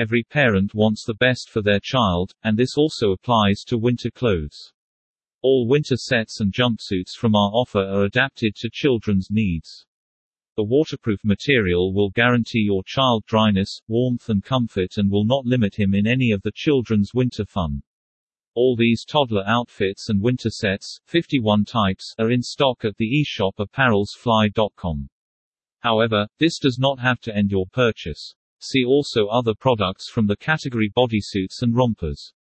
Every parent wants the best for their child, and this also applies to winter clothes. All winter sets and jumpsuits from our offer are adapted to children's needs. The waterproof material will guarantee your child dryness, warmth and comfort and will not limit him in any of the children's winter fun. All these toddler outfits and winter sets, 51 types, are in stock at the eShop apparelsfly.com. However, this does not have to end your purchase. See also other products from the category bodysuits and rompers.